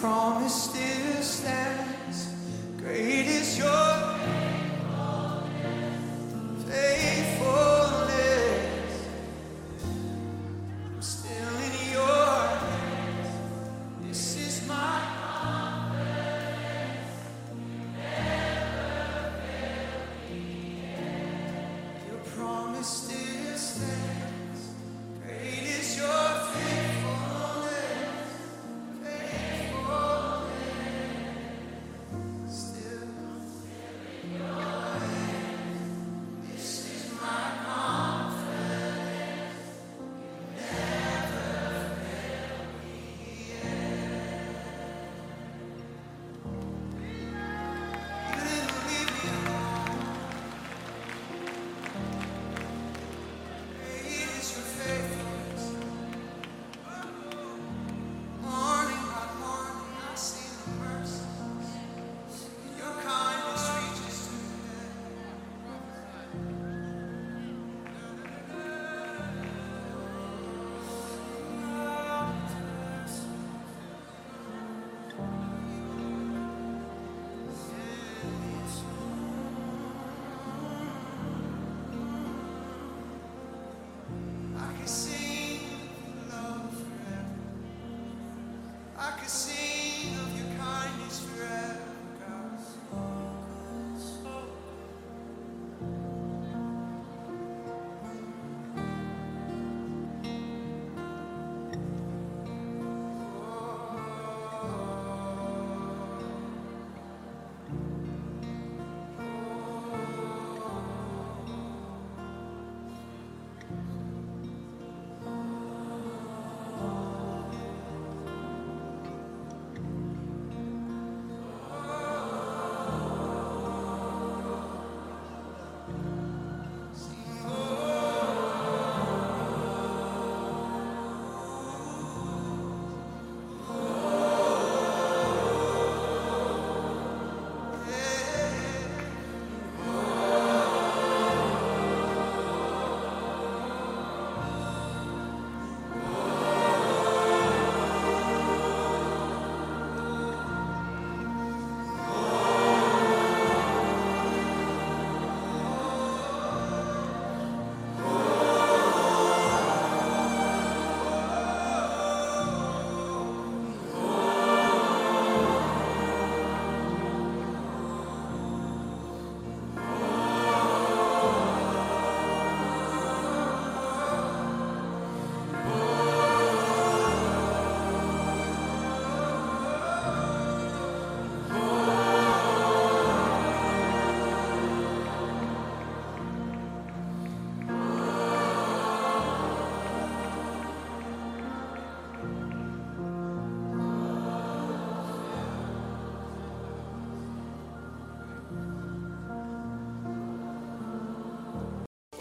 promise still stands. Great is your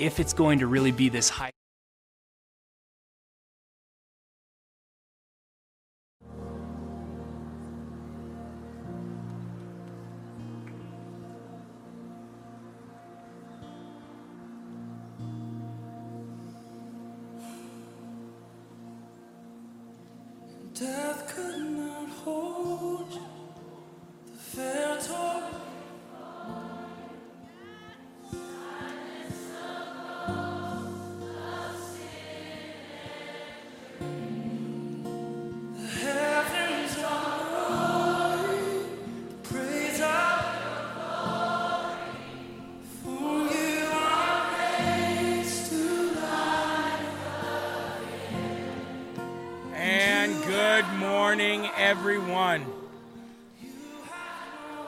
if it's going to really be this high. Death could not hold the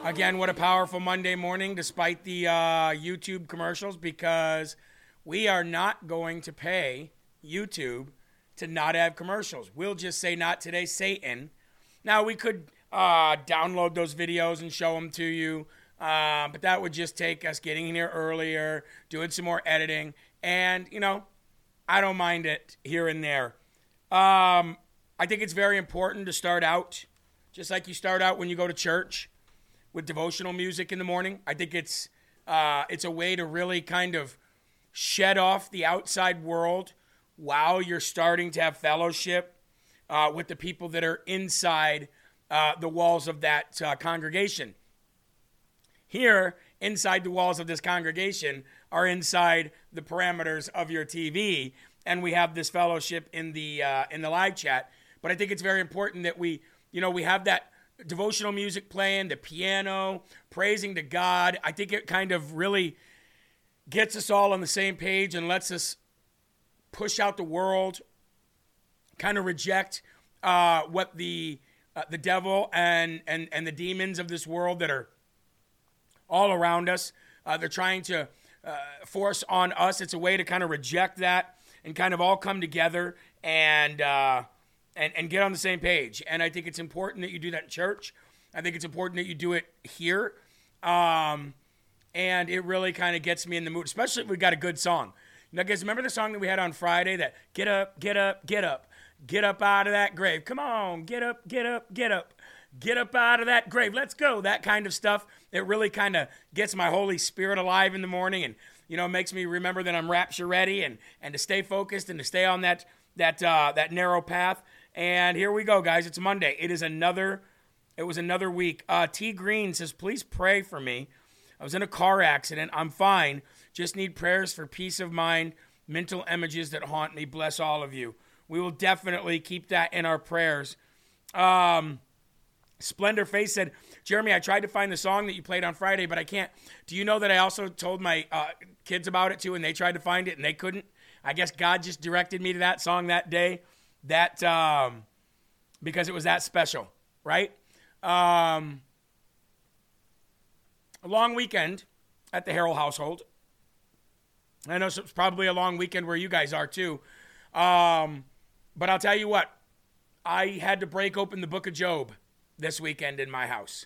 Again, what a powerful Monday morning, despite the uh, YouTube commercials, because we are not going to pay YouTube to not have commercials. We'll just say, not today, Satan. Now, we could uh, download those videos and show them to you, uh, but that would just take us getting here earlier, doing some more editing, and, you know, I don't mind it here and there. Um, I think it's very important to start out just like you start out when you go to church with devotional music in the morning. I think it's uh, it's a way to really kind of shed off the outside world while you're starting to have fellowship uh, with the people that are inside uh, the walls of that uh, congregation. Here, inside the walls of this congregation, are inside the parameters of your TV, and we have this fellowship in the uh, in the live chat. But I think it's very important that we, you know, we have that devotional music playing, the piano, praising to God. I think it kind of really gets us all on the same page and lets us push out the world, kind of reject uh, what the uh, the devil and and and the demons of this world that are all around us. Uh, they're trying to uh, force on us. It's a way to kind of reject that and kind of all come together and, uh, and and get on the same page. And I think it's important that you do that in church. I think it's important that you do it here. Um, and it really kind of gets me in the mood, especially if we got a good song. Now, guys, remember the song that we had on Friday? That get up, get up, get up, get up out of that grave. Come on, get up, get up, get up, get up out of that grave. Let's go. That kind of stuff. It really kind of gets my Holy Spirit alive in the morning, and you know, makes me remember that I'm rapture ready and and to stay focused and to stay on that that uh, that narrow path. And here we go, guys. It's Monday. It is another. It was another week. Uh, T Green says, please pray for me. I was in a car accident. I'm fine. Just need prayers for peace of mind, mental images that haunt me. Bless all of you. We will definitely keep that in our prayers. Um, Splendor Face said, Jeremy, I tried to find the song that you played on Friday, but I can't. Do you know that I also told my uh, kids about it too, and they tried to find it and they couldn't? I guess God just directed me to that song that day, that um, because it was that special, right? Um, a long weekend at the Harrell household. I know it's probably a long weekend where you guys are too. Um, but I'll tell you what, I had to break open the book of Job this weekend in my house.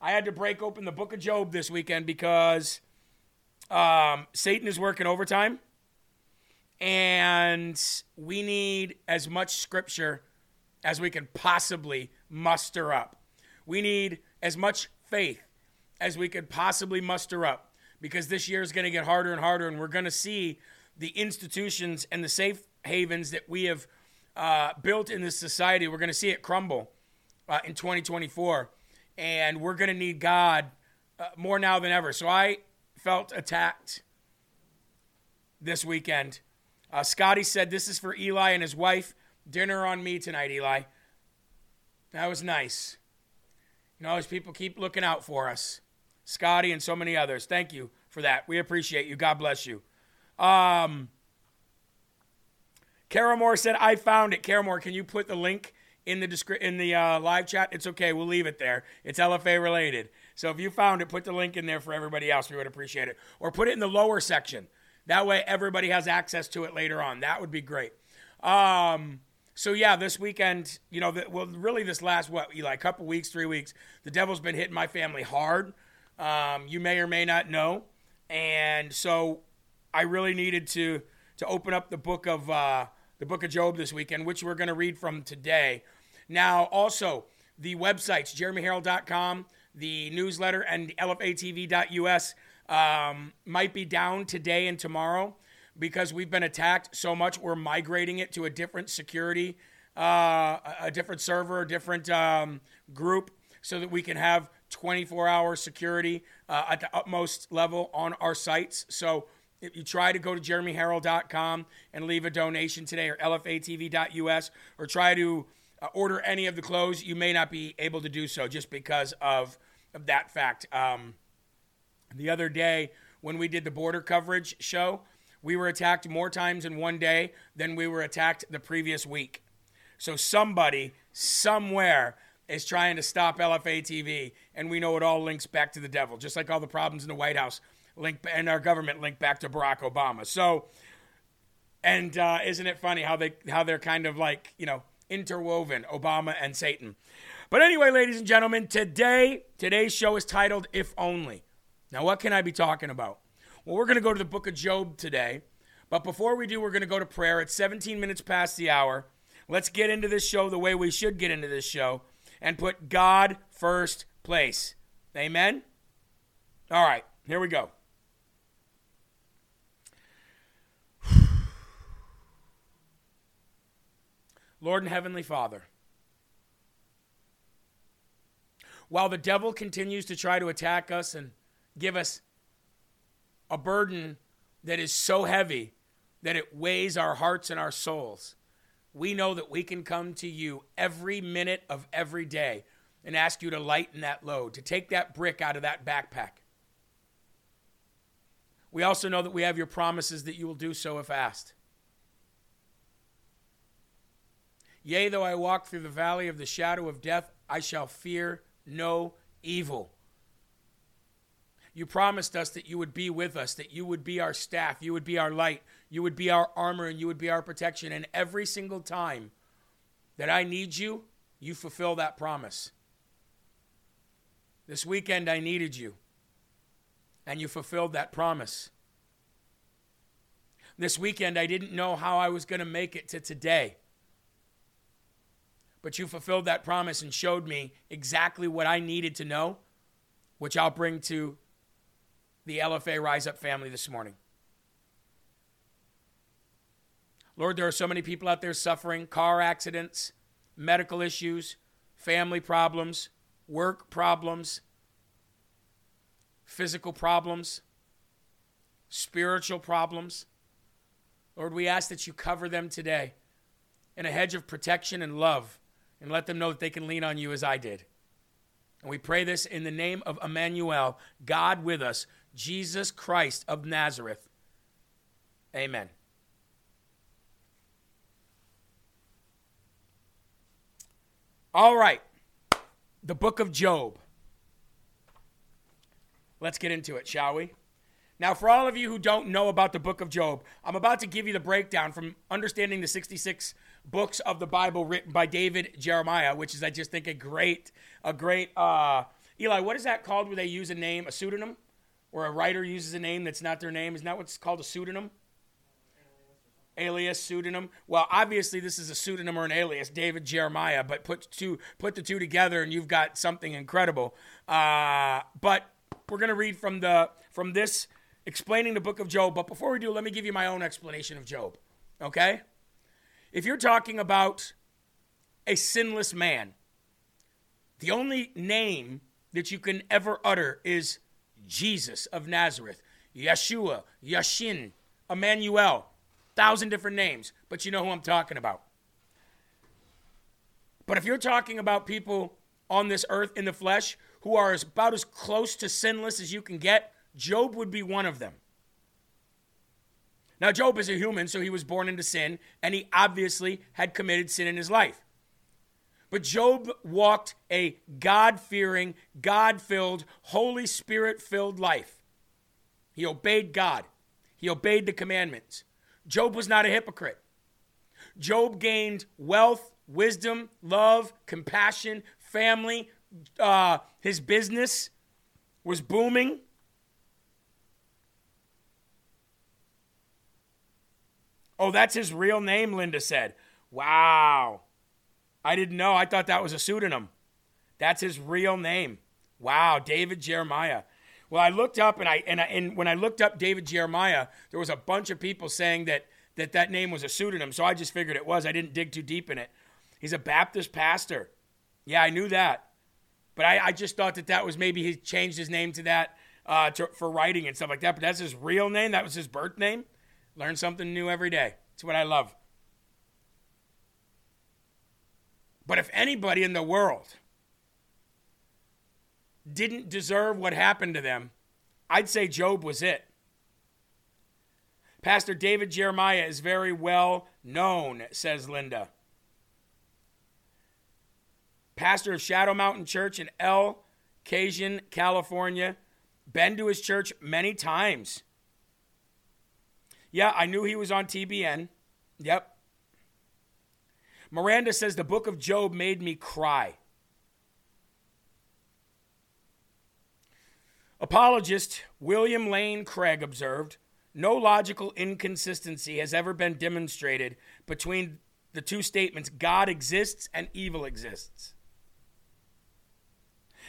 I had to break open the book of Job this weekend because um, Satan is working overtime and we need as much scripture as we can possibly muster up. We need as much faith as we could possibly muster up because this year is going to get harder and harder, and we're going to see the institutions and the safe havens that we have uh, built in this society, we're going to see it crumble uh, in 2024. And we're going to need God uh, more now than ever. So I felt attacked this weekend. Uh, Scotty said, This is for Eli and his wife. Dinner on me tonight, Eli. That was nice. You know, as people keep looking out for us. Scotty and so many others. Thank you for that. We appreciate you. God bless you. Um, Kara said, I found it. Kara can you put the link in the descri- in the uh, live chat? It's okay. We'll leave it there. It's LFA related. So if you found it, put the link in there for everybody else. We would appreciate it. Or put it in the lower section. That way everybody has access to it later on. That would be great. Um, so yeah, this weekend, you know, the, well, really this last what, Eli, couple weeks, three weeks, the devil's been hitting my family hard. Um, you may or may not know, and so I really needed to to open up the book of uh, the book of Job this weekend, which we're going to read from today. Now, also the websites jeremyherald.com, the newsletter, and lfatv.us um, might be down today and tomorrow because we've been attacked so much. We're migrating it to a different security, uh, a different server, a different um, group, so that we can have 24 hour security uh, at the utmost level on our sites. So if you try to go to jeremyherald.com and leave a donation today or lfatv.us or try to uh, order any of the clothes, you may not be able to do so just because of, of that fact. Um, the other day, when we did the border coverage show, we were attacked more times in one day than we were attacked the previous week. So somebody, somewhere, is trying to stop LFA TV, and we know it all links back to the devil, just like all the problems in the White House link and our government link back to Barack Obama. So, and uh, isn't it funny how they how they're kind of like you know interwoven Obama and Satan. But anyway, ladies and gentlemen, today today's show is titled "If Only." Now, what can I be talking about? Well, we're going to go to the book of Job today. But before we do, we're going to go to prayer. It's 17 minutes past the hour. Let's get into this show the way we should get into this show and put God first place. Amen? All right, here we go. Lord and Heavenly Father, while the devil continues to try to attack us and give us a burden that is so heavy that it weighs our hearts and our souls, we know that we can come to you every minute of every day and ask you to lighten that load, to take that brick out of that backpack. We also know that we have your promises that you will do so if asked. Yea, though I walk through the valley of the shadow of death, I shall fear no evil. You promised us that you would be with us, that you would be our staff, you would be our light, you would be our armor, and you would be our protection. And every single time that I need you, you fulfill that promise. This weekend, I needed you, and you fulfilled that promise. This weekend, I didn't know how I was going to make it to today but you fulfilled that promise and showed me exactly what I needed to know, which I'll bring to the LFA Rise Up family this morning. Lord, there are so many people out there suffering car accidents, medical issues, family problems, work problems, physical problems, spiritual problems. Lord, we ask that you cover them today in a hedge of protection and love and let them know that they can lean on you as I did. And we pray this in the name of Emmanuel, God with us, Jesus Christ of Nazareth. Amen. All right. The book of Job. Let's get into it, shall we? Now, for all of you who don't know about the book of Job, I'm about to give you the breakdown from understanding the 66 books of the Bible written by David Jeremiah, which is I just think a great, a great. Uh, Eli, what is that called where they use a name, a pseudonym, where a writer uses a name that's not their name? Isn't that what's called a pseudonym? Alias, pseudonym. Well, obviously this is a pseudonym or an alias, David Jeremiah. But put two, put the two together, and you've got something incredible. Uh, but we're gonna read from the from this explaining the book of Job. But before we do, let me give you my own explanation of Job. Okay. If you're talking about a sinless man, the only name that you can ever utter is Jesus of Nazareth, Yeshua, Yashin, Emmanuel, thousand different names, but you know who I'm talking about. But if you're talking about people on this earth in the flesh who are about as close to sinless as you can get, Job would be one of them. Now, Job is a human, so he was born into sin, and he obviously had committed sin in his life. But Job walked a God fearing, God filled, Holy Spirit filled life. He obeyed God, he obeyed the commandments. Job was not a hypocrite. Job gained wealth, wisdom, love, compassion, family. Uh, his business was booming. Oh, that's his real name, Linda said. Wow. I didn't know. I thought that was a pseudonym. That's his real name. Wow, David Jeremiah. Well, I looked up and I and, I, and when I looked up David Jeremiah, there was a bunch of people saying that that that name was a pseudonym. So I just figured it was. I didn't dig too deep in it. He's a Baptist pastor. Yeah, I knew that, but I, I just thought that that was maybe he changed his name to that uh, to, for writing and stuff like that. But that's his real name. That was his birth name. Learn something new every day. It's what I love. But if anybody in the world didn't deserve what happened to them, I'd say Job was it. Pastor David Jeremiah is very well known, says Linda. Pastor of Shadow Mountain Church in El Cajon, California. Been to his church many times. Yeah, I knew he was on TBN. Yep. Miranda says the book of Job made me cry. Apologist William Lane Craig observed no logical inconsistency has ever been demonstrated between the two statements God exists and evil exists.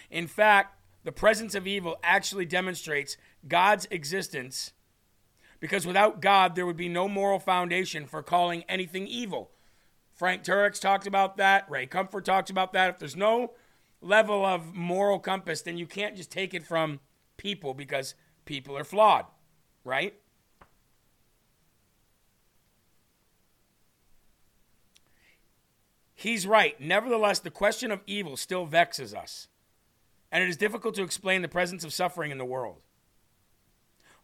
In fact, the presence of evil actually demonstrates God's existence because without God, there would be no moral foundation for calling anything evil. Frank Turek talked about that. Ray Comfort talks about that. If there's no level of moral compass, then you can't just take it from people because people are flawed, right? He's right. Nevertheless, the question of evil still vexes us, and it is difficult to explain the presence of suffering in the world.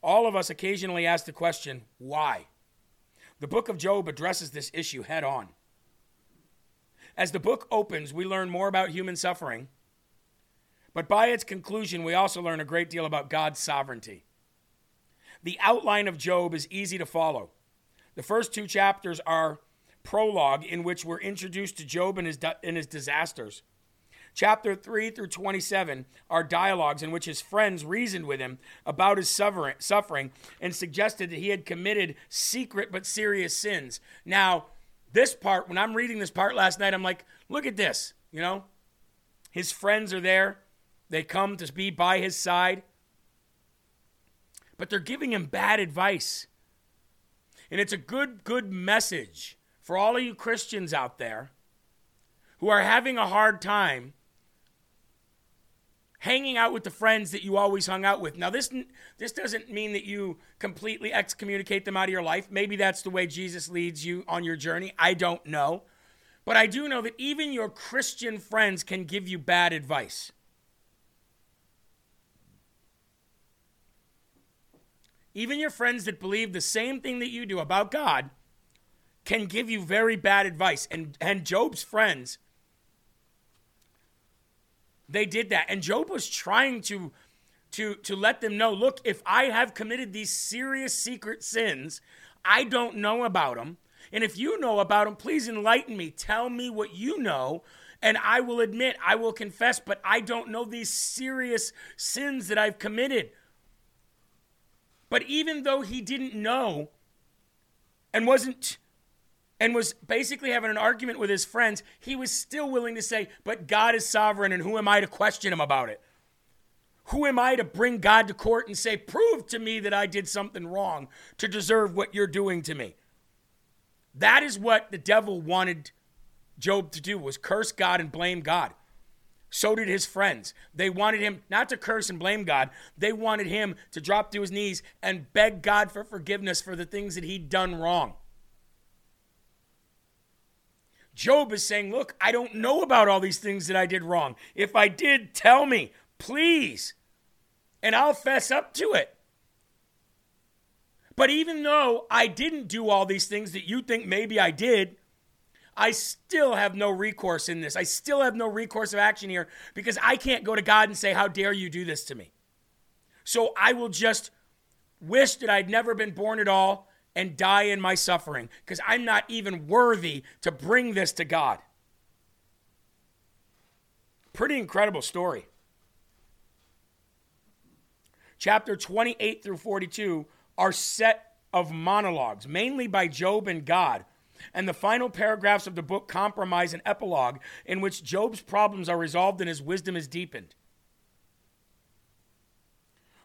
All of us occasionally ask the question, why? The book of Job addresses this issue head on. As the book opens, we learn more about human suffering, but by its conclusion, we also learn a great deal about God's sovereignty. The outline of Job is easy to follow. The first two chapters are prologue in which we're introduced to Job and his, and his disasters. Chapter 3 through 27 are dialogues in which his friends reasoned with him about his suffering and suggested that he had committed secret but serious sins. Now, this part, when I'm reading this part last night, I'm like, look at this. You know, his friends are there, they come to be by his side, but they're giving him bad advice. And it's a good, good message for all of you Christians out there who are having a hard time hanging out with the friends that you always hung out with. Now this this doesn't mean that you completely excommunicate them out of your life. Maybe that's the way Jesus leads you on your journey. I don't know. But I do know that even your Christian friends can give you bad advice. Even your friends that believe the same thing that you do about God can give you very bad advice. And, and Job's friends, they did that. And Job was trying to, to, to let them know look, if I have committed these serious secret sins, I don't know about them. And if you know about them, please enlighten me. Tell me what you know, and I will admit, I will confess, but I don't know these serious sins that I've committed. But even though he didn't know and wasn't and was basically having an argument with his friends, he was still willing to say, But God is sovereign, and who am I to question him about it? Who am I to bring God to court and say, Prove to me that I did something wrong to deserve what you're doing to me? That is what the devil wanted Job to do was curse God and blame God. So did his friends. They wanted him not to curse and blame God. They wanted him to drop to his knees and beg God for forgiveness for the things that he'd done wrong. Job is saying, Look, I don't know about all these things that I did wrong. If I did, tell me, please, and I'll fess up to it. But even though I didn't do all these things that you think maybe I did, I still have no recourse in this. I still have no recourse of action here because I can't go to God and say, How dare you do this to me? So I will just wish that I'd never been born at all and die in my suffering because I'm not even worthy to bring this to God. Pretty incredible story. Chapter 28 through 42 are set of monologues, mainly by Job and God. And the final paragraphs of the book comprise an epilogue in which Job's problems are resolved and his wisdom is deepened.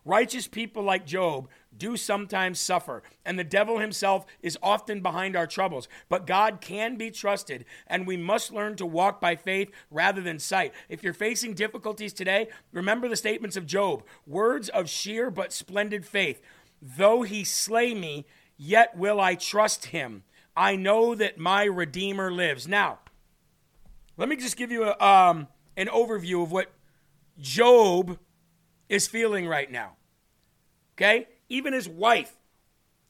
Righteous people like Job do sometimes suffer, and the devil himself is often behind our troubles. But God can be trusted, and we must learn to walk by faith rather than sight. If you're facing difficulties today, remember the statements of Job words of sheer but splendid faith. Though he slay me, yet will I trust him. I know that my Redeemer lives. Now, let me just give you a, um, an overview of what Job is feeling right now. Okay? Even his wife,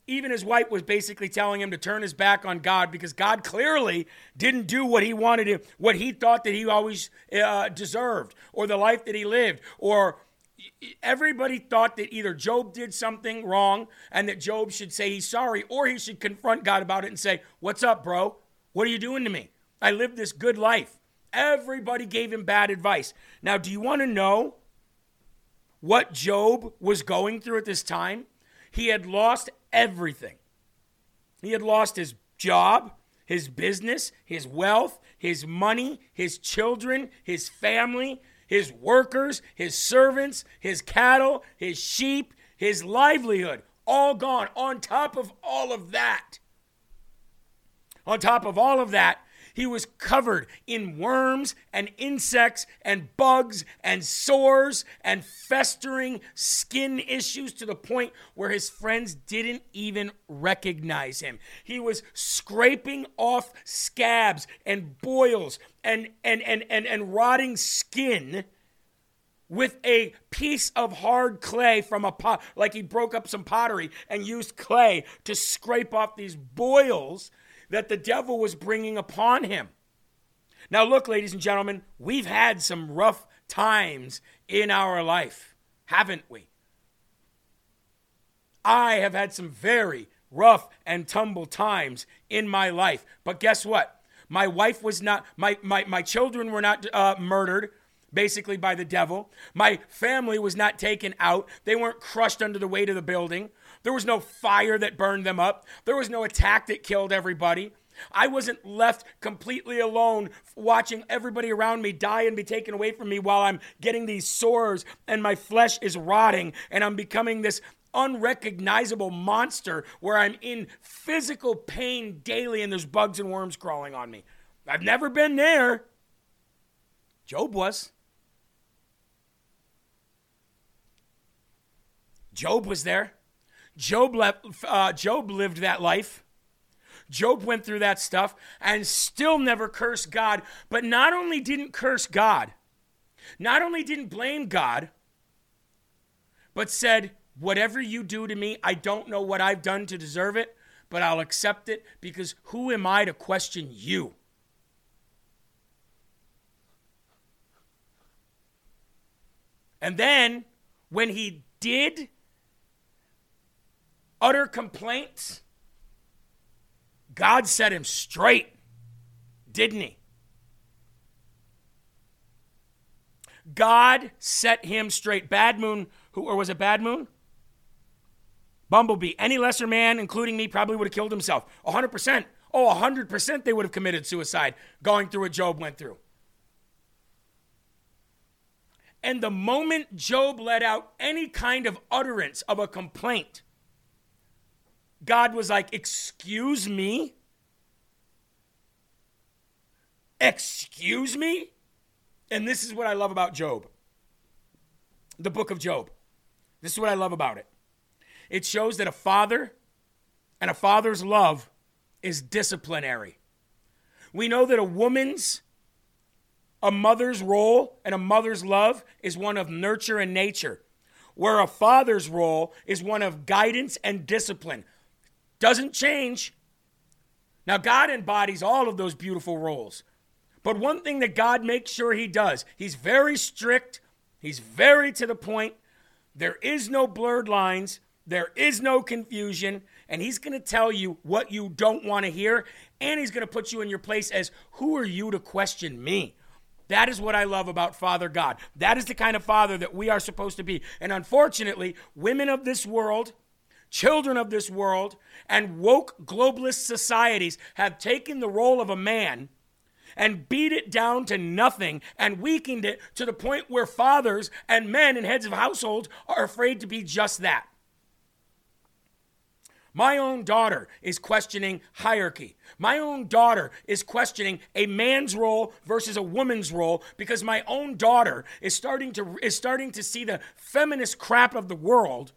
even his wife was basically telling him to turn his back on God because God clearly didn't do what he wanted to, what he thought that he always uh, deserved, or the life that he lived, or everybody thought that either Job did something wrong and that Job should say he's sorry, or he should confront God about it and say, What's up, bro? What are you doing to me? I lived this good life. Everybody gave him bad advice. Now, do you want to know what Job was going through at this time? He had lost everything. He had lost his job, his business, his wealth, his money, his children, his family, his workers, his servants, his cattle, his sheep, his livelihood, all gone. On top of all of that, on top of all of that, he was covered in worms and insects and bugs and sores and festering skin issues to the point where his friends didn't even recognize him. He was scraping off scabs and boils and and and and, and rotting skin with a piece of hard clay from a pot, like he broke up some pottery and used clay to scrape off these boils that the devil was bringing upon him. Now, look, ladies and gentlemen, we've had some rough times in our life, haven't we? I have had some very rough and tumble times in my life. But guess what? My wife was not, my, my, my children were not uh, murdered basically by the devil. My family was not taken out. They weren't crushed under the weight of the building. There was no fire that burned them up. There was no attack that killed everybody. I wasn't left completely alone watching everybody around me die and be taken away from me while I'm getting these sores and my flesh is rotting and I'm becoming this unrecognizable monster where I'm in physical pain daily and there's bugs and worms crawling on me. I've never been there. Job was. Job was there. Job, left, uh, Job lived that life. Job went through that stuff and still never cursed God, but not only didn't curse God, not only didn't blame God, but said, Whatever you do to me, I don't know what I've done to deserve it, but I'll accept it because who am I to question you? And then when he did utter complaints, God set him straight, didn't he? God set him straight. Bad Moon, who or was it Bad Moon? Bumblebee. Any lesser man, including me, probably would have killed himself. 100%. Oh, 100% they would have committed suicide going through what Job went through. And the moment Job let out any kind of utterance of a complaint, God was like, Excuse me? Excuse me? And this is what I love about Job the book of Job. This is what I love about it. It shows that a father and a father's love is disciplinary. We know that a woman's, a mother's role and a mother's love is one of nurture and nature, where a father's role is one of guidance and discipline. Doesn't change. Now, God embodies all of those beautiful roles. But one thing that God makes sure He does, He's very strict, He's very to the point. There is no blurred lines, there is no confusion, and He's going to tell you what you don't want to hear, and He's going to put you in your place as who are you to question me? That is what I love about Father God. That is the kind of father that we are supposed to be. And unfortunately, women of this world, children of this world, and woke globalist societies have taken the role of a man and beat it down to nothing and weakened it to the point where fathers and men and heads of households are afraid to be just that. My own daughter is questioning hierarchy. My own daughter is questioning a man's role versus a woman's role because my own daughter is starting to is starting to see the feminist crap of the world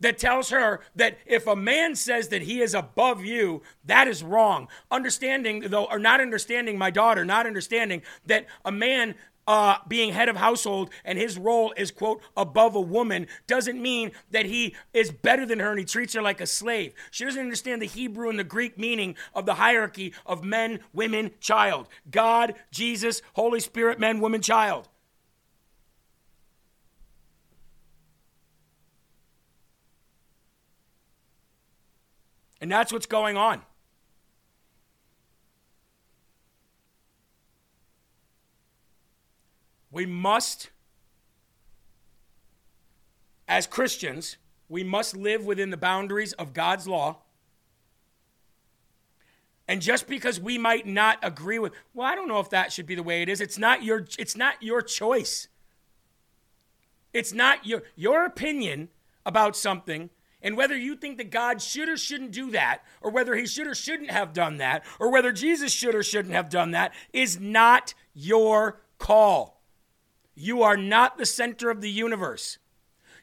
that tells her that if a man says that he is above you, that is wrong. Understanding, though, or not understanding my daughter, not understanding that a man uh, being head of household and his role is, quote, above a woman doesn't mean that he is better than her and he treats her like a slave. She doesn't understand the Hebrew and the Greek meaning of the hierarchy of men, women, child. God, Jesus, Holy Spirit, men, woman, child. And that's what's going on. We must, as Christians, we must live within the boundaries of God's law. And just because we might not agree with, well, I don't know if that should be the way it is. It's not your it's not your choice. It's not your your opinion about something and whether you think that God should or shouldn't do that, or whether he should or shouldn't have done that, or whether Jesus should or shouldn't have done that, is not your call. You are not the center of the universe.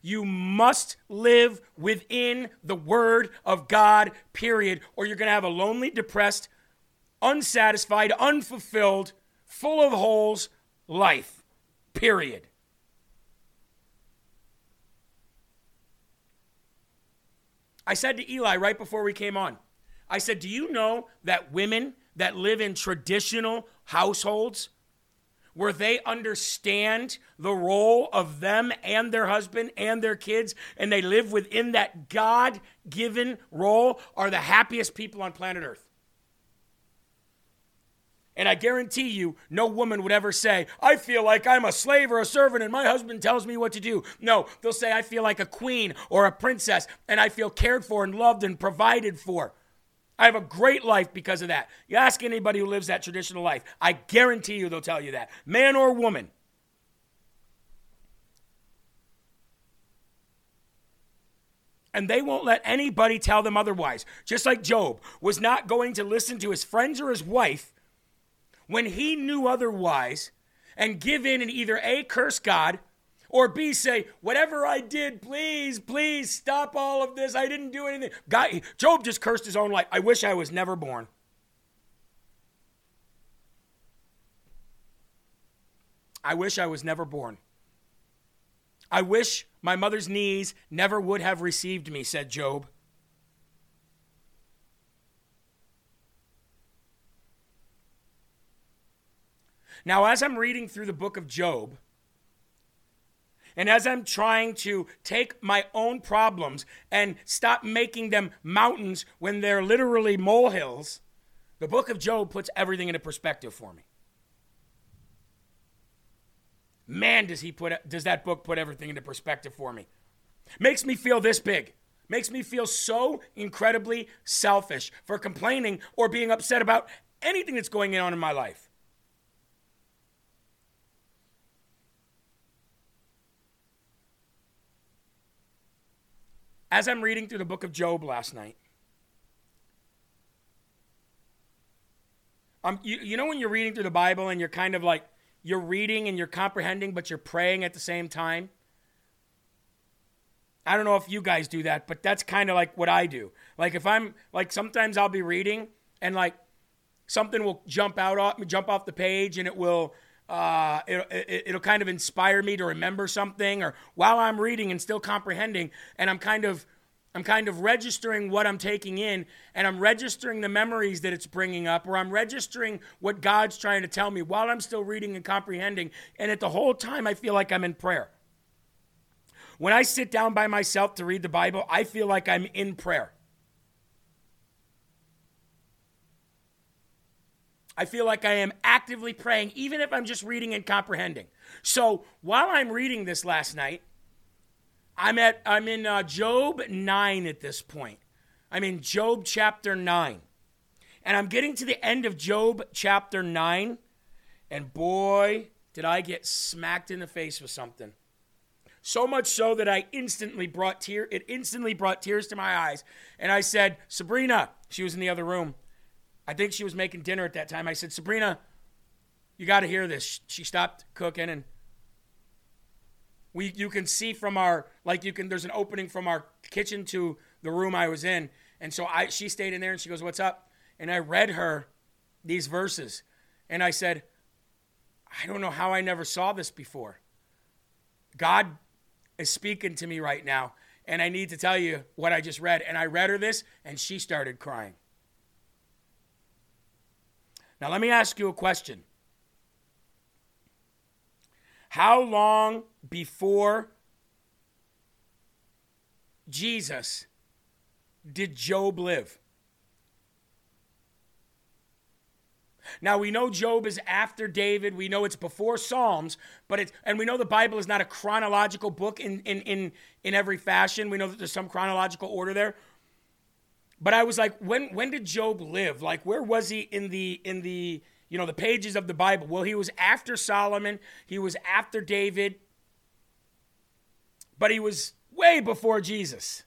You must live within the Word of God, period, or you're going to have a lonely, depressed, unsatisfied, unfulfilled, full of holes life, period. I said to Eli right before we came on, I said, Do you know that women that live in traditional households where they understand the role of them and their husband and their kids and they live within that God given role are the happiest people on planet Earth? And I guarantee you, no woman would ever say, I feel like I'm a slave or a servant and my husband tells me what to do. No, they'll say, I feel like a queen or a princess and I feel cared for and loved and provided for. I have a great life because of that. You ask anybody who lives that traditional life, I guarantee you they'll tell you that, man or woman. And they won't let anybody tell them otherwise. Just like Job was not going to listen to his friends or his wife when he knew otherwise and give in and either A, curse God, or B, say, whatever I did, please, please stop all of this. I didn't do anything. God, Job just cursed his own life. I wish I was never born. I wish I was never born. I wish my mother's knees never would have received me, said Job. Now, as I'm reading through the book of Job, and as I'm trying to take my own problems and stop making them mountains when they're literally molehills, the book of Job puts everything into perspective for me. Man, does he put does that book put everything into perspective for me? Makes me feel this big. Makes me feel so incredibly selfish for complaining or being upset about anything that's going on in my life. As I'm reading through the book of Job last night, um, you, you know when you're reading through the Bible and you're kind of like, you're reading and you're comprehending, but you're praying at the same time? I don't know if you guys do that, but that's kind of like what I do. Like if I'm like sometimes I'll be reading and like something will jump out off jump off the page and it will uh, it, it, it'll kind of inspire me to remember something or while i'm reading and still comprehending and i'm kind of i'm kind of registering what i'm taking in and i'm registering the memories that it's bringing up or i'm registering what god's trying to tell me while i'm still reading and comprehending. And at the whole time i feel like i'm in prayer. When i sit down by myself to read the bible i feel like i'm in prayer I feel like I am actively praying, even if I'm just reading and comprehending. So while I'm reading this last night, I'm at I'm in uh, Job 9 at this point. I'm in Job chapter 9. And I'm getting to the end of Job chapter 9 and boy, did I get smacked in the face with something. So much so that I instantly brought tear it instantly brought tears to my eyes and I said, "Sabrina, she was in the other room. I think she was making dinner at that time. I said, "Sabrina, you got to hear this." She stopped cooking and we you can see from our like you can there's an opening from our kitchen to the room I was in. And so I she stayed in there and she goes, "What's up?" And I read her these verses. And I said, "I don't know how I never saw this before." God is speaking to me right now, and I need to tell you what I just read. And I read her this, and she started crying. Now, let me ask you a question. How long before Jesus did Job live? Now we know Job is after David. We know it's before Psalms, but it's and we know the Bible is not a chronological book in in in, in every fashion. We know that there's some chronological order there. But I was like, when when did Job live? Like where was he in the in the you know the pages of the Bible? Well, he was after Solomon, he was after David, but he was way before Jesus.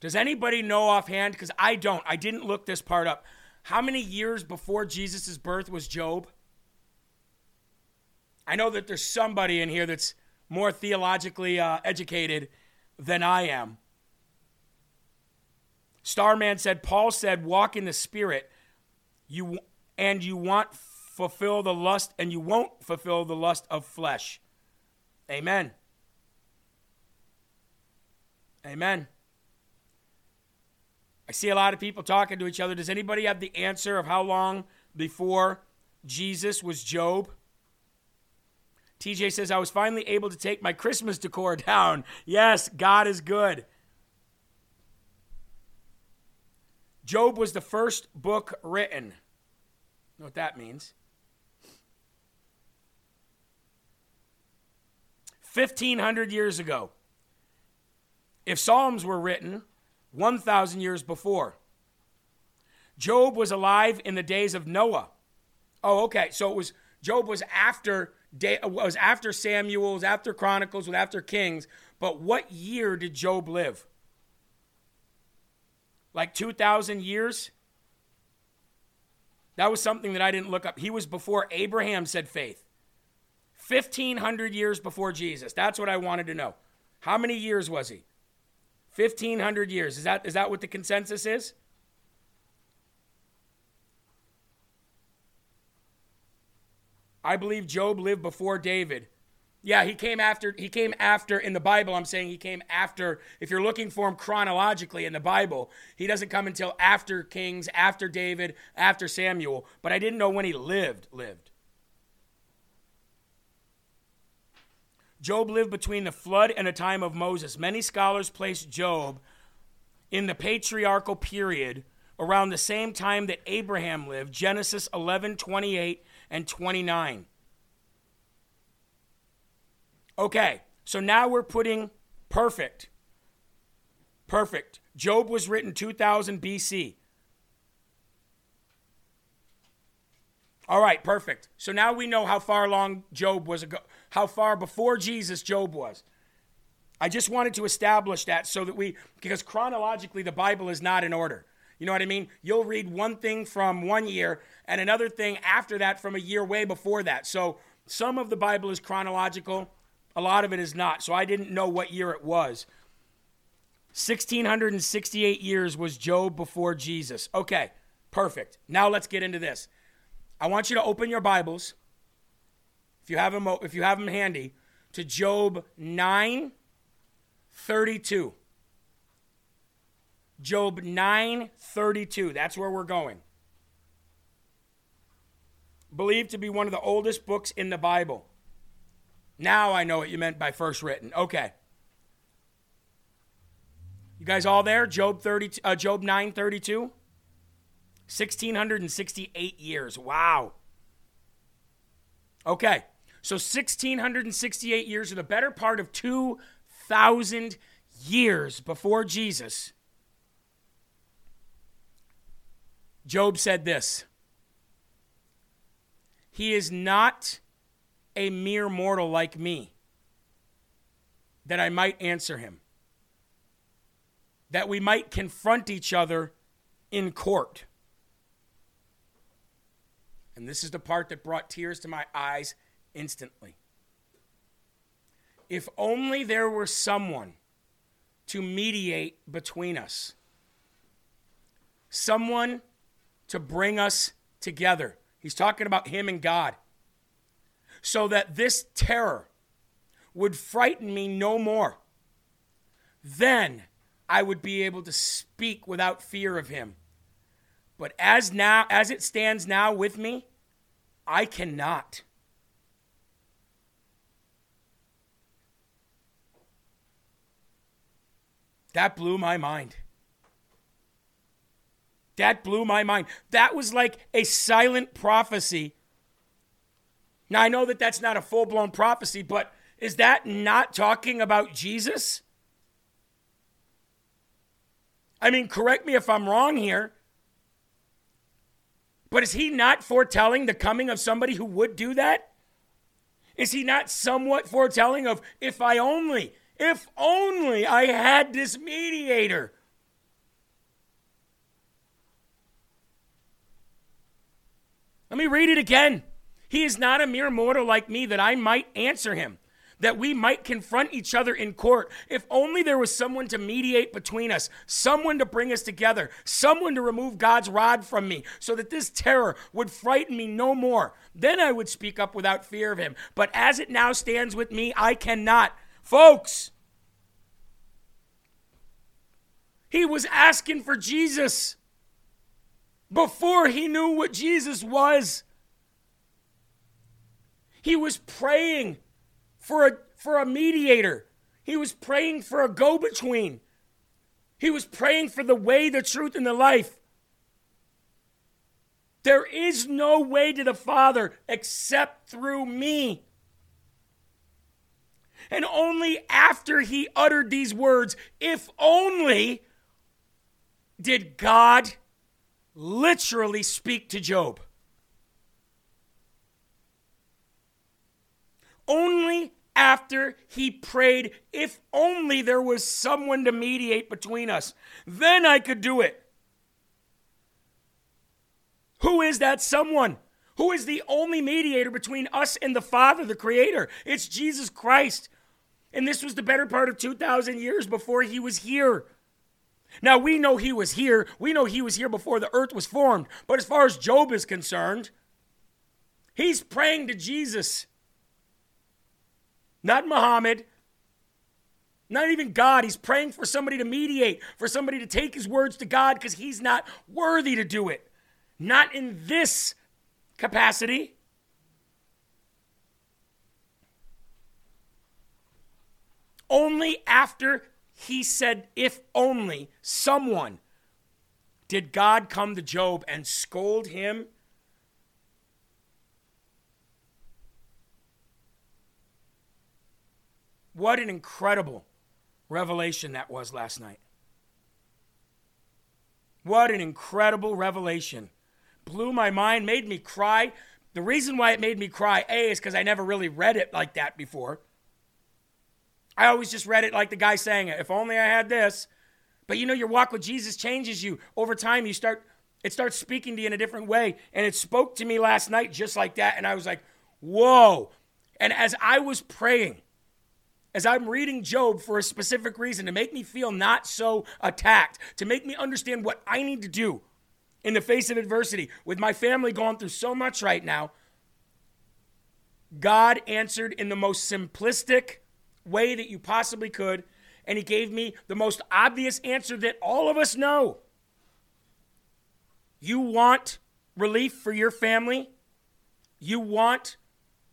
Does anybody know offhand? Because I don't. I didn't look this part up. How many years before Jesus' birth was Job? I know that there's somebody in here that's more theologically uh, educated than I am. Starman said, Paul said, walk in the spirit, you and you want fulfill the lust, and you won't fulfill the lust of flesh. Amen. Amen. I see a lot of people talking to each other. Does anybody have the answer of how long before Jesus was Job? TJ says, I was finally able to take my Christmas decor down. Yes, God is good. Job was the first book written. You know what that means? 1500 years ago. If Psalms were written 1,000 years before. Job was alive in the days of Noah. Oh, okay. So it was Job was after was after Samuel's, after Chronicles, was after Kings. But what year did Job live? Like 2,000 years? That was something that I didn't look up. He was before Abraham said faith. 1,500 years before Jesus. That's what I wanted to know. How many years was he? 1500 years. Is that is that what the consensus is? I believe Job lived before David. Yeah, he came after he came after in the Bible. I'm saying he came after if you're looking for him chronologically in the Bible, he doesn't come until after Kings, after David, after Samuel, but I didn't know when he lived lived. Job lived between the flood and the time of Moses. Many scholars place Job in the patriarchal period around the same time that Abraham lived, Genesis 11, 28 and 29. Okay, so now we're putting perfect. Perfect. Job was written 2000 BC. All right, perfect. So now we know how far along Job was ago, how far before Jesus Job was. I just wanted to establish that so that we, because chronologically the Bible is not in order. You know what I mean? You'll read one thing from one year and another thing after that from a year way before that. So some of the Bible is chronological, a lot of it is not. So I didn't know what year it was. 1668 years was Job before Jesus. Okay, perfect. Now let's get into this. I want you to open your Bibles, if you have them, if you have them handy, to Job 9 32. Job 9:32. That's where we're going. Believed to be one of the oldest books in the Bible. Now I know what you meant by first written. Okay. You guys all there? Job 30, uh, Job 9:32. 1668 years. Wow. Okay. So 1668 years or the better part of 2,000 years before Jesus, Job said this He is not a mere mortal like me, that I might answer him, that we might confront each other in court. And this is the part that brought tears to my eyes instantly. If only there were someone to mediate between us, someone to bring us together. He's talking about him and God. So that this terror would frighten me no more. Then I would be able to speak without fear of him. But as now as it stands now with me, I cannot. That blew my mind. That blew my mind. That was like a silent prophecy. Now, I know that that's not a full blown prophecy, but is that not talking about Jesus? I mean, correct me if I'm wrong here, but is he not foretelling the coming of somebody who would do that? Is he not somewhat foretelling of if I only, if only I had this mediator? Let me read it again. He is not a mere mortal like me that I might answer him, that we might confront each other in court. If only there was someone to mediate between us, someone to bring us together, someone to remove God's rod from me, so that this terror would frighten me no more. Then I would speak up without fear of him. But as it now stands with me, I cannot. Folks, he was asking for Jesus before he knew what Jesus was. He was praying for a, for a mediator. He was praying for a go between. He was praying for the way, the truth, and the life. There is no way to the Father except through me. And only after he uttered these words, if only, did God literally speak to Job. Only after he prayed, if only there was someone to mediate between us, then I could do it. Who is that someone? Who is the only mediator between us and the Father, the Creator? It's Jesus Christ. And this was the better part of 2,000 years before he was here. Now, we know he was here. We know he was here before the earth was formed. But as far as Job is concerned, he's praying to Jesus, not Muhammad, not even God. He's praying for somebody to mediate, for somebody to take his words to God because he's not worthy to do it. Not in this capacity. Only after he said, if only someone did God come to Job and scold him. What an incredible revelation that was last night. What an incredible revelation. Blew my mind, made me cry. The reason why it made me cry, A, is because I never really read it like that before. I always just read it like the guy saying it. If only I had this. But you know, your walk with Jesus changes you. Over time, you start, it starts speaking to you in a different way. And it spoke to me last night just like that. And I was like, whoa. And as I was praying, as I'm reading Job for a specific reason to make me feel not so attacked, to make me understand what I need to do in the face of adversity, with my family going through so much right now, God answered in the most simplistic, way that you possibly could. And he gave me the most obvious answer that all of us know. You want relief for your family? You want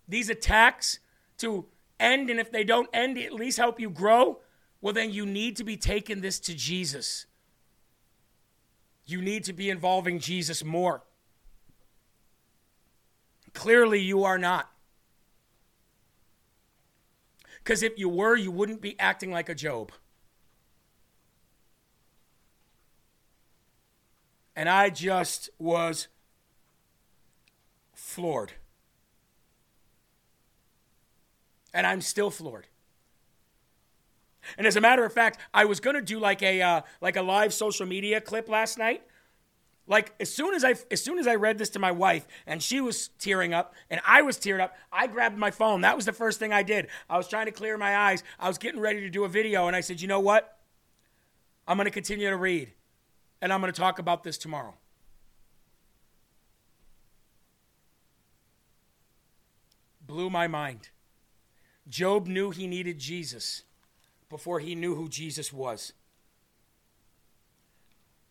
these attacks to end, and if they don't end, at least help you grow? Well, then you need to be taking this to Jesus. You need to be involving Jesus more. Clearly, you are not. Because if you were, you wouldn't be acting like a Job. And I just was floored. And I'm still floored. And as a matter of fact, I was gonna do like a uh, like a live social media clip last night. Like as soon as I as soon as I read this to my wife and she was tearing up and I was tearing up, I grabbed my phone. That was the first thing I did. I was trying to clear my eyes. I was getting ready to do a video and I said, "You know what? I'm going to continue to read and I'm going to talk about this tomorrow." Blew my mind. Job knew he needed Jesus before he knew who Jesus was.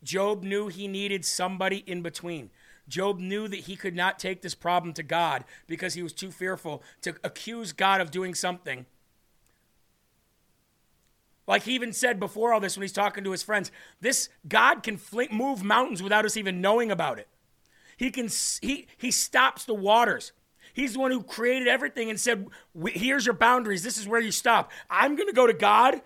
Job knew he needed somebody in between. Job knew that he could not take this problem to God because he was too fearful to accuse God of doing something. Like he even said before all this when he's talking to his friends, this God can move mountains without us even knowing about it. He can he he stops the waters. He's the one who created everything and said, "Here's your boundaries. This is where you stop." I'm going to go to God?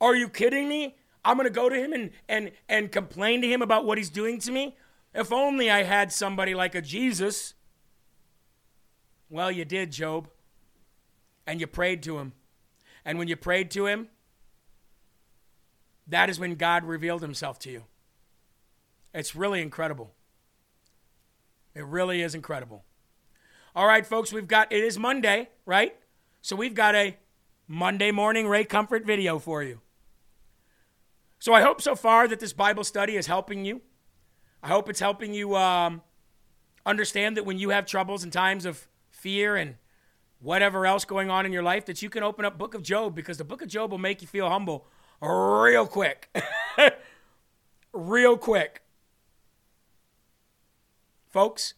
Are you kidding me? I'm going to go to him and, and, and complain to him about what he's doing to me? If only I had somebody like a Jesus. Well, you did, Job. And you prayed to him. And when you prayed to him, that is when God revealed himself to you. It's really incredible. It really is incredible. All right, folks, we've got, it is Monday, right? So we've got a Monday morning Ray Comfort video for you. So I hope so far that this Bible study is helping you. I hope it's helping you um, understand that when you have troubles and times of fear and whatever else going on in your life, that you can open up Book of Job because the Book of Job will make you feel humble real quick. real quick. Folks,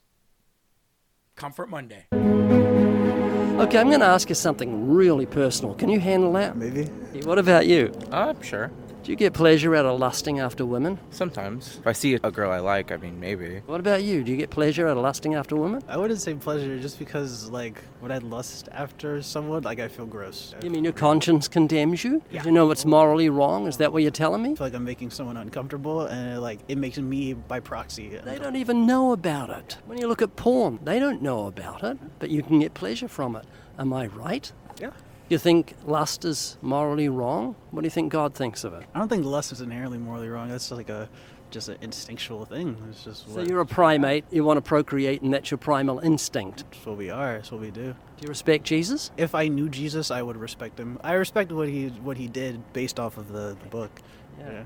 Comfort Monday. Okay, I'm going to ask you something really personal. Can you handle that? Maybe. What about you? I'm uh, sure. Do you get pleasure out of lusting after women? Sometimes. If I see a girl I like, I mean, maybe. What about you? Do you get pleasure out of lusting after women? I wouldn't say pleasure just because, like, when I lust after someone, like, I feel gross. You mean your conscience condemns you? Yeah. Do you know what's morally wrong? Is that what you're telling me? I feel like I'm making someone uncomfortable, and like it makes me by proxy. They don't even know about it. When you look at porn, they don't know about it, but you can get pleasure from it. Am I right? Yeah. You think lust is morally wrong? What do you think God thinks of it? I don't think lust is inherently morally wrong. That's like a just an instinctual thing. It's just so you're a primate. You want to procreate, and that's your primal instinct. That's what we are. That's what we do. Do you respect Jesus? If I knew Jesus, I would respect him. I respect what he what he did based off of the, the book. Yeah. yeah.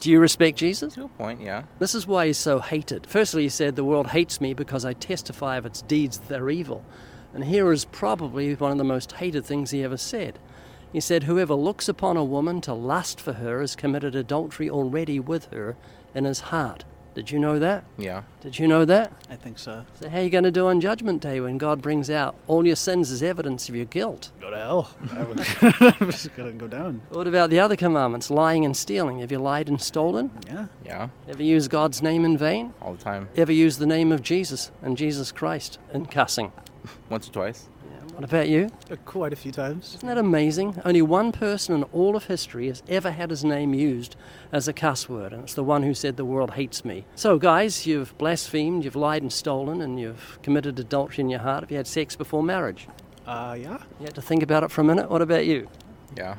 Do you respect Jesus? To a point, yeah. This is why he's so hated. Firstly, he said, The world hates me because I testify of its deeds that they're evil. And here is probably one of the most hated things he ever said. He said, Whoever looks upon a woman to lust for her has committed adultery already with her in his heart. Did you know that? Yeah. Did you know that? I think so. So, how are you going to do on Judgment Day when God brings out all your sins as evidence of your guilt? Go to hell. I'm just going to go down. What about the other commandments, lying and stealing? Have you lied and stolen? Yeah. Yeah. Ever used God's name in vain? All the time. Ever used the name of Jesus and Jesus Christ in cussing? Once or twice. Yeah. What about you? Uh, quite a few times. Isn't that amazing? Only one person in all of history has ever had his name used as a cuss word, and it's the one who said the world hates me. So, guys, you've blasphemed, you've lied and stolen, and you've committed adultery in your heart. Have you had sex before marriage? Uh, yeah. You had to think about it for a minute. What about you? Yeah.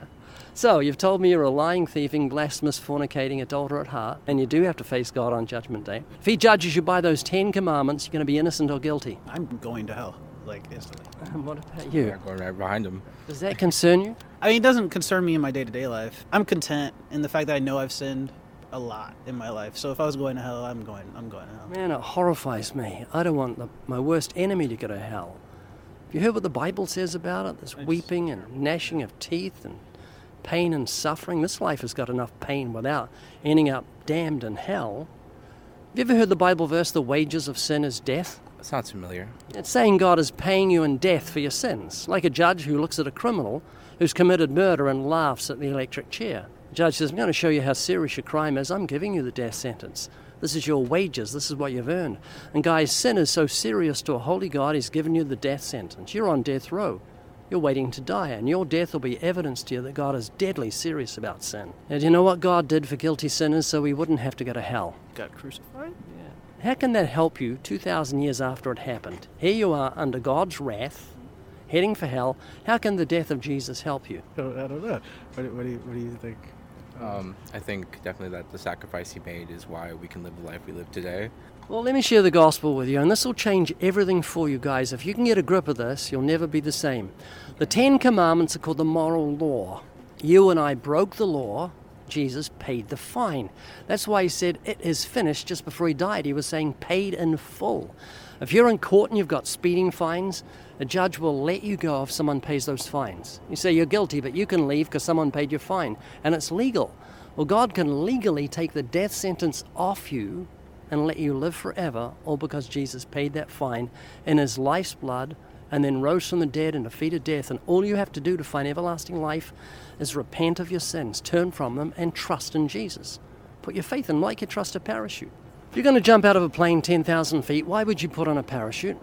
So, you've told me you're a lying, thieving, blasphemous, fornicating, adulterer at heart, and you do have to face God on Judgment Day. If He judges you by those Ten Commandments, you're going to be innocent or guilty. I'm going to hell, like, instantly. And what about you? Yeah, going right behind him. Does that concern you? I mean, it doesn't concern me in my day to day life. I'm content in the fact that I know I've sinned a lot in my life. So if I was going to hell, I'm going. I'm going to hell. Man, it horrifies me. I don't want the, my worst enemy to go to hell. Have you heard what the Bible says about it? There's weeping and gnashing of teeth and pain and suffering. This life has got enough pain without ending up damned in hell. Have you ever heard the Bible verse, the wages of sin is death? That sounds familiar. It's saying God is paying you in death for your sins, like a judge who looks at a criminal who's committed murder and laughs at the electric chair. The judge says, I'm going to show you how serious your crime is. I'm giving you the death sentence. This is your wages. This is what you've earned. And guys, sin is so serious to a holy God, He's given you the death sentence. You're on death row. you're waiting to die, and your death will be evidence to you that God is deadly serious about sin. And you know what God did for guilty sinners so we wouldn't have to go to hell? Got crucified? How can that help you 2,000 years after it happened? Here you are under God's wrath, heading for hell. How can the death of Jesus help you? I don't, know. What, do- what, do you, what do you think? Um, I think definitely that the sacrifice he made is why we can live the life we live today. Well, let me share the gospel with you, and this will change everything for you guys. If you can get a grip of this, you'll never be the same. The Ten Commandments are called the moral law. You and I broke the law. Jesus paid the fine. That's why he said, It is finished just before he died. He was saying, paid in full. If you're in court and you've got speeding fines, a judge will let you go if someone pays those fines. You say you're guilty, but you can leave because someone paid your fine, and it's legal. Well, God can legally take the death sentence off you and let you live forever, all because Jesus paid that fine in his life's blood and then rose from the dead and defeated death. And all you have to do to find everlasting life is repent of your sins, turn from them, and trust in Jesus. Put your faith in, like you trust a parachute. If you're going to jump out of a plane 10,000 feet, why would you put on a parachute?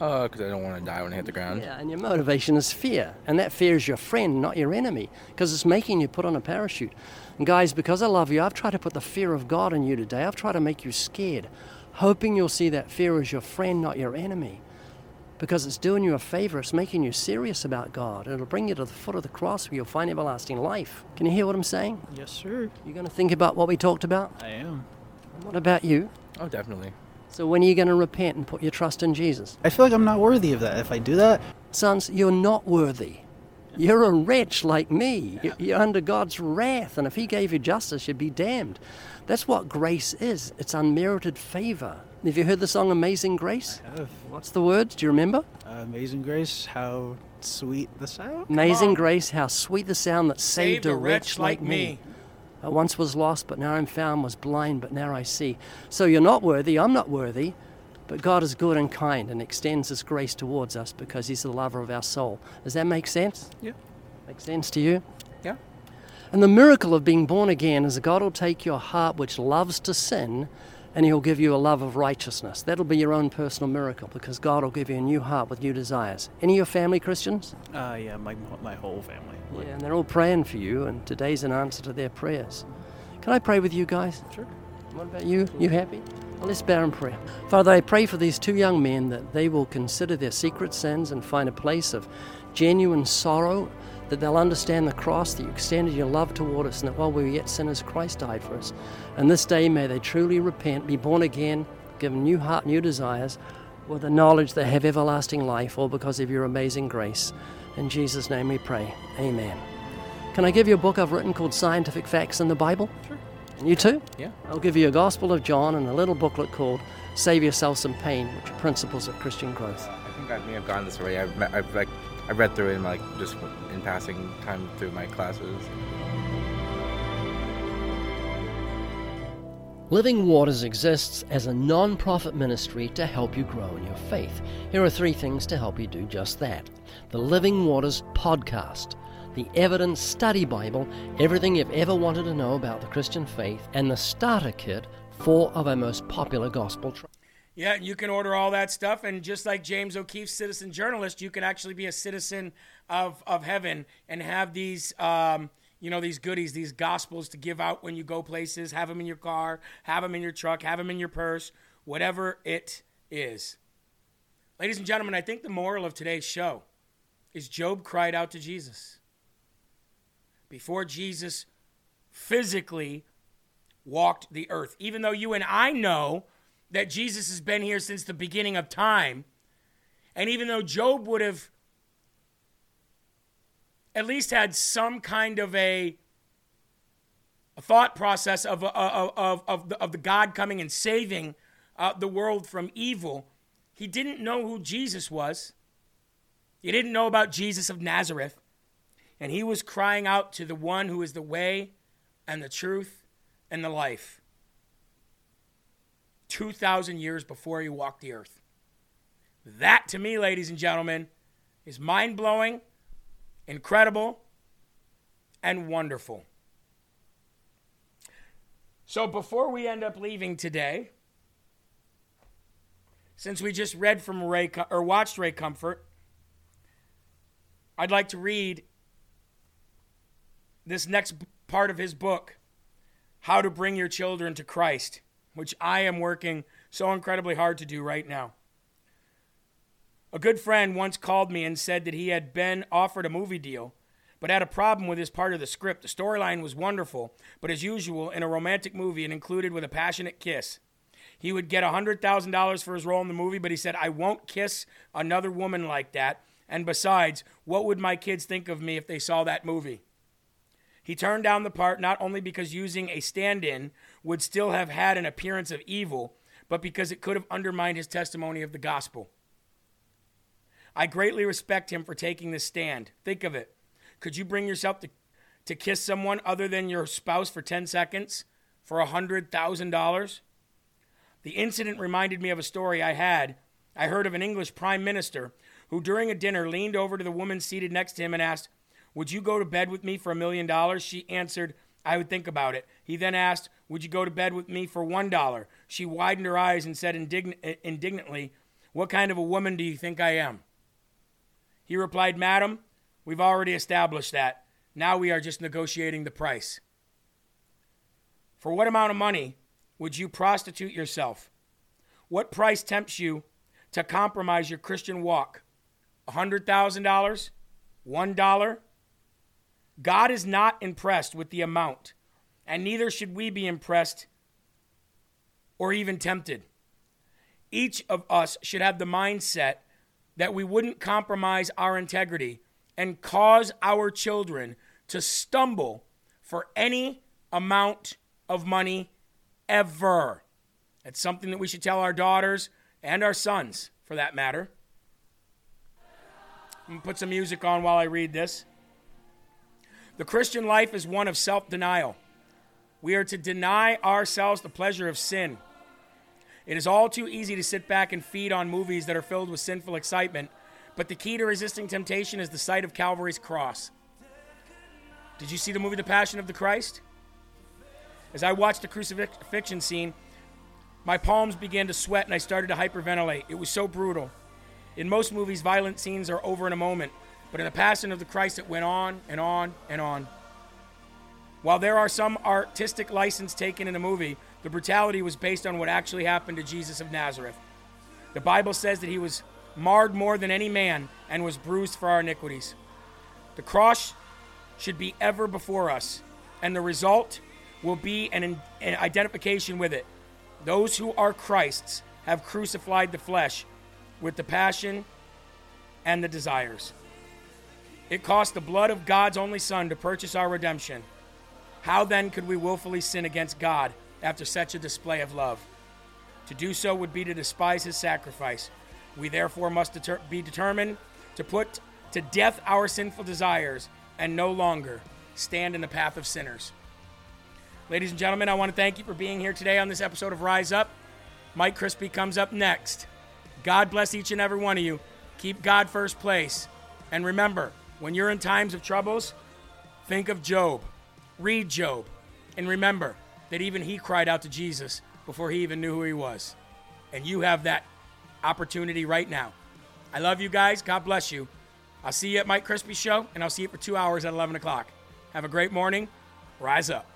Uh, because I don't want to die when I hit the ground. Yeah, and your motivation is fear. And that fear is your friend, not your enemy, because it's making you put on a parachute. And guys, because I love you, I've tried to put the fear of God in you today. I've tried to make you scared, hoping you'll see that fear as your friend, not your enemy. Because it's doing you a favor, it's making you serious about God. It'll bring you to the foot of the cross where you'll find everlasting life. Can you hear what I'm saying? Yes, sir. You're going to think about what we talked about? I am. What about you? Oh, definitely. So, when are you going to repent and put your trust in Jesus? I feel like I'm not worthy of that. If I do that, Sons, you're not worthy. You're a wretch like me. You- You're under God's wrath, and if He gave you justice, you'd be damned. That's what grace is it's unmerited favor. Have you heard the song Amazing Grace? uh, What's the words? Do you remember? Amazing Grace, how sweet the sound. Amazing. Grace, how sweet the sound that saved, Saved a wretch like me. I once was lost, but now I'm found, was blind, but now I see. So you're not worthy, I'm not worthy, but God is good and kind and extends His grace towards us because He's the lover of our soul. Does that make sense? Yeah. Make sense to you? Yeah. And the miracle of being born again is that God will take your heart, which loves to sin, and He'll give you a love of righteousness. That'll be your own personal miracle because God will give you a new heart with new desires. Any of your family Christians? Uh, yeah, my, my whole family. Yeah, and they're all praying for you, and today's an answer to their prayers. Can I pray with you guys? Sure. What about you? You happy? Well, let's bow in prayer. Father, I pray for these two young men that they will consider their secret sins and find a place of genuine sorrow, that they'll understand the cross, that you extended your love toward us, and that while we were yet sinners, Christ died for us. And this day may they truly repent, be born again, given new heart, new desires, with the knowledge they have everlasting life, all because of your amazing grace. In Jesus' name we pray. Amen. Can I give you a book I've written called Scientific Facts in the Bible? Sure. You too? Yeah. I'll give you a Gospel of John and a little booklet called Save Yourself Some Pain, which are principles of Christian growth. I think I may have gone this way. I've, I've like I read through it in like just in passing time through my classes. Living Waters exists as a non profit ministry to help you grow in your faith. Here are three things to help you do just that the Living Waters podcast, the Evidence Study Bible, everything you've ever wanted to know about the Christian faith, and the starter kit, four of our most popular gospel tracts. Yeah, you can order all that stuff, and just like James O'Keefe, citizen journalist, you can actually be a citizen of of heaven and have these, um, you know, these goodies, these gospels to give out when you go places. Have them in your car, have them in your truck, have them in your purse, whatever it is. Ladies and gentlemen, I think the moral of today's show is Job cried out to Jesus before Jesus physically walked the earth. Even though you and I know that Jesus has been here since the beginning of time, and even though Job would have at least had some kind of a, a thought process of, of, of, of, the, of the God coming and saving uh, the world from evil, he didn't know who Jesus was. He didn't know about Jesus of Nazareth. And he was crying out to the one who is the way and the truth and the life. 2,000 years before he walked the earth. That, to me, ladies and gentlemen, is mind blowing, incredible, and wonderful. So, before we end up leaving today, since we just read from Ray or watched Ray Comfort, I'd like to read this next part of his book, How to Bring Your Children to Christ, which I am working so incredibly hard to do right now. A good friend once called me and said that he had been offered a movie deal, but had a problem with his part of the script. The storyline was wonderful, but as usual, in a romantic movie, it included with a passionate kiss. He would get $100,000 for his role in the movie, but he said, I won't kiss another woman like that. And besides, what would my kids think of me if they saw that movie? He turned down the part not only because using a stand in would still have had an appearance of evil, but because it could have undermined his testimony of the gospel. I greatly respect him for taking this stand. Think of it. Could you bring yourself to, to kiss someone other than your spouse for 10 seconds for $100,000? The incident reminded me of a story I had. I heard of an English prime minister who, during a dinner, leaned over to the woman seated next to him and asked, Would you go to bed with me for a million dollars? She answered, I would think about it. He then asked, Would you go to bed with me for one dollar? She widened her eyes and said indign- indignantly, What kind of a woman do you think I am? He replied, Madam, we've already established that. Now we are just negotiating the price. For what amount of money would you prostitute yourself? What price tempts you to compromise your Christian walk? $100,000? $1? God is not impressed with the amount, and neither should we be impressed or even tempted. Each of us should have the mindset that we wouldn't compromise our integrity and cause our children to stumble for any amount of money ever. It's something that we should tell our daughters and our sons, for that matter. I'm put some music on while I read this. The Christian life is one of self denial. We are to deny ourselves the pleasure of sin. It is all too easy to sit back and feed on movies that are filled with sinful excitement, but the key to resisting temptation is the sight of Calvary's cross. Did you see the movie The Passion of the Christ? As I watched the crucifixion scene, my palms began to sweat and I started to hyperventilate. It was so brutal. In most movies, violent scenes are over in a moment, but in The Passion of the Christ, it went on and on and on. While there are some artistic license taken in the movie, the brutality was based on what actually happened to Jesus of Nazareth. The Bible says that he was marred more than any man and was bruised for our iniquities. The cross should be ever before us, and the result will be an, an identification with it. Those who are Christ's have crucified the flesh with the passion and the desires. It cost the blood of God's only Son to purchase our redemption. How then could we willfully sin against God after such a display of love? To do so would be to despise his sacrifice. We therefore must deter- be determined to put to death our sinful desires and no longer stand in the path of sinners. Ladies and gentlemen, I want to thank you for being here today on this episode of Rise Up. Mike Crispi comes up next. God bless each and every one of you. Keep God first place. And remember, when you're in times of troubles, think of Job. Read Job. And remember that even he cried out to Jesus before he even knew who he was. And you have that opportunity right now. I love you guys. God bless you. I'll see you at Mike Crispi Show, and I'll see you for two hours at 11 o'clock. Have a great morning. Rise up.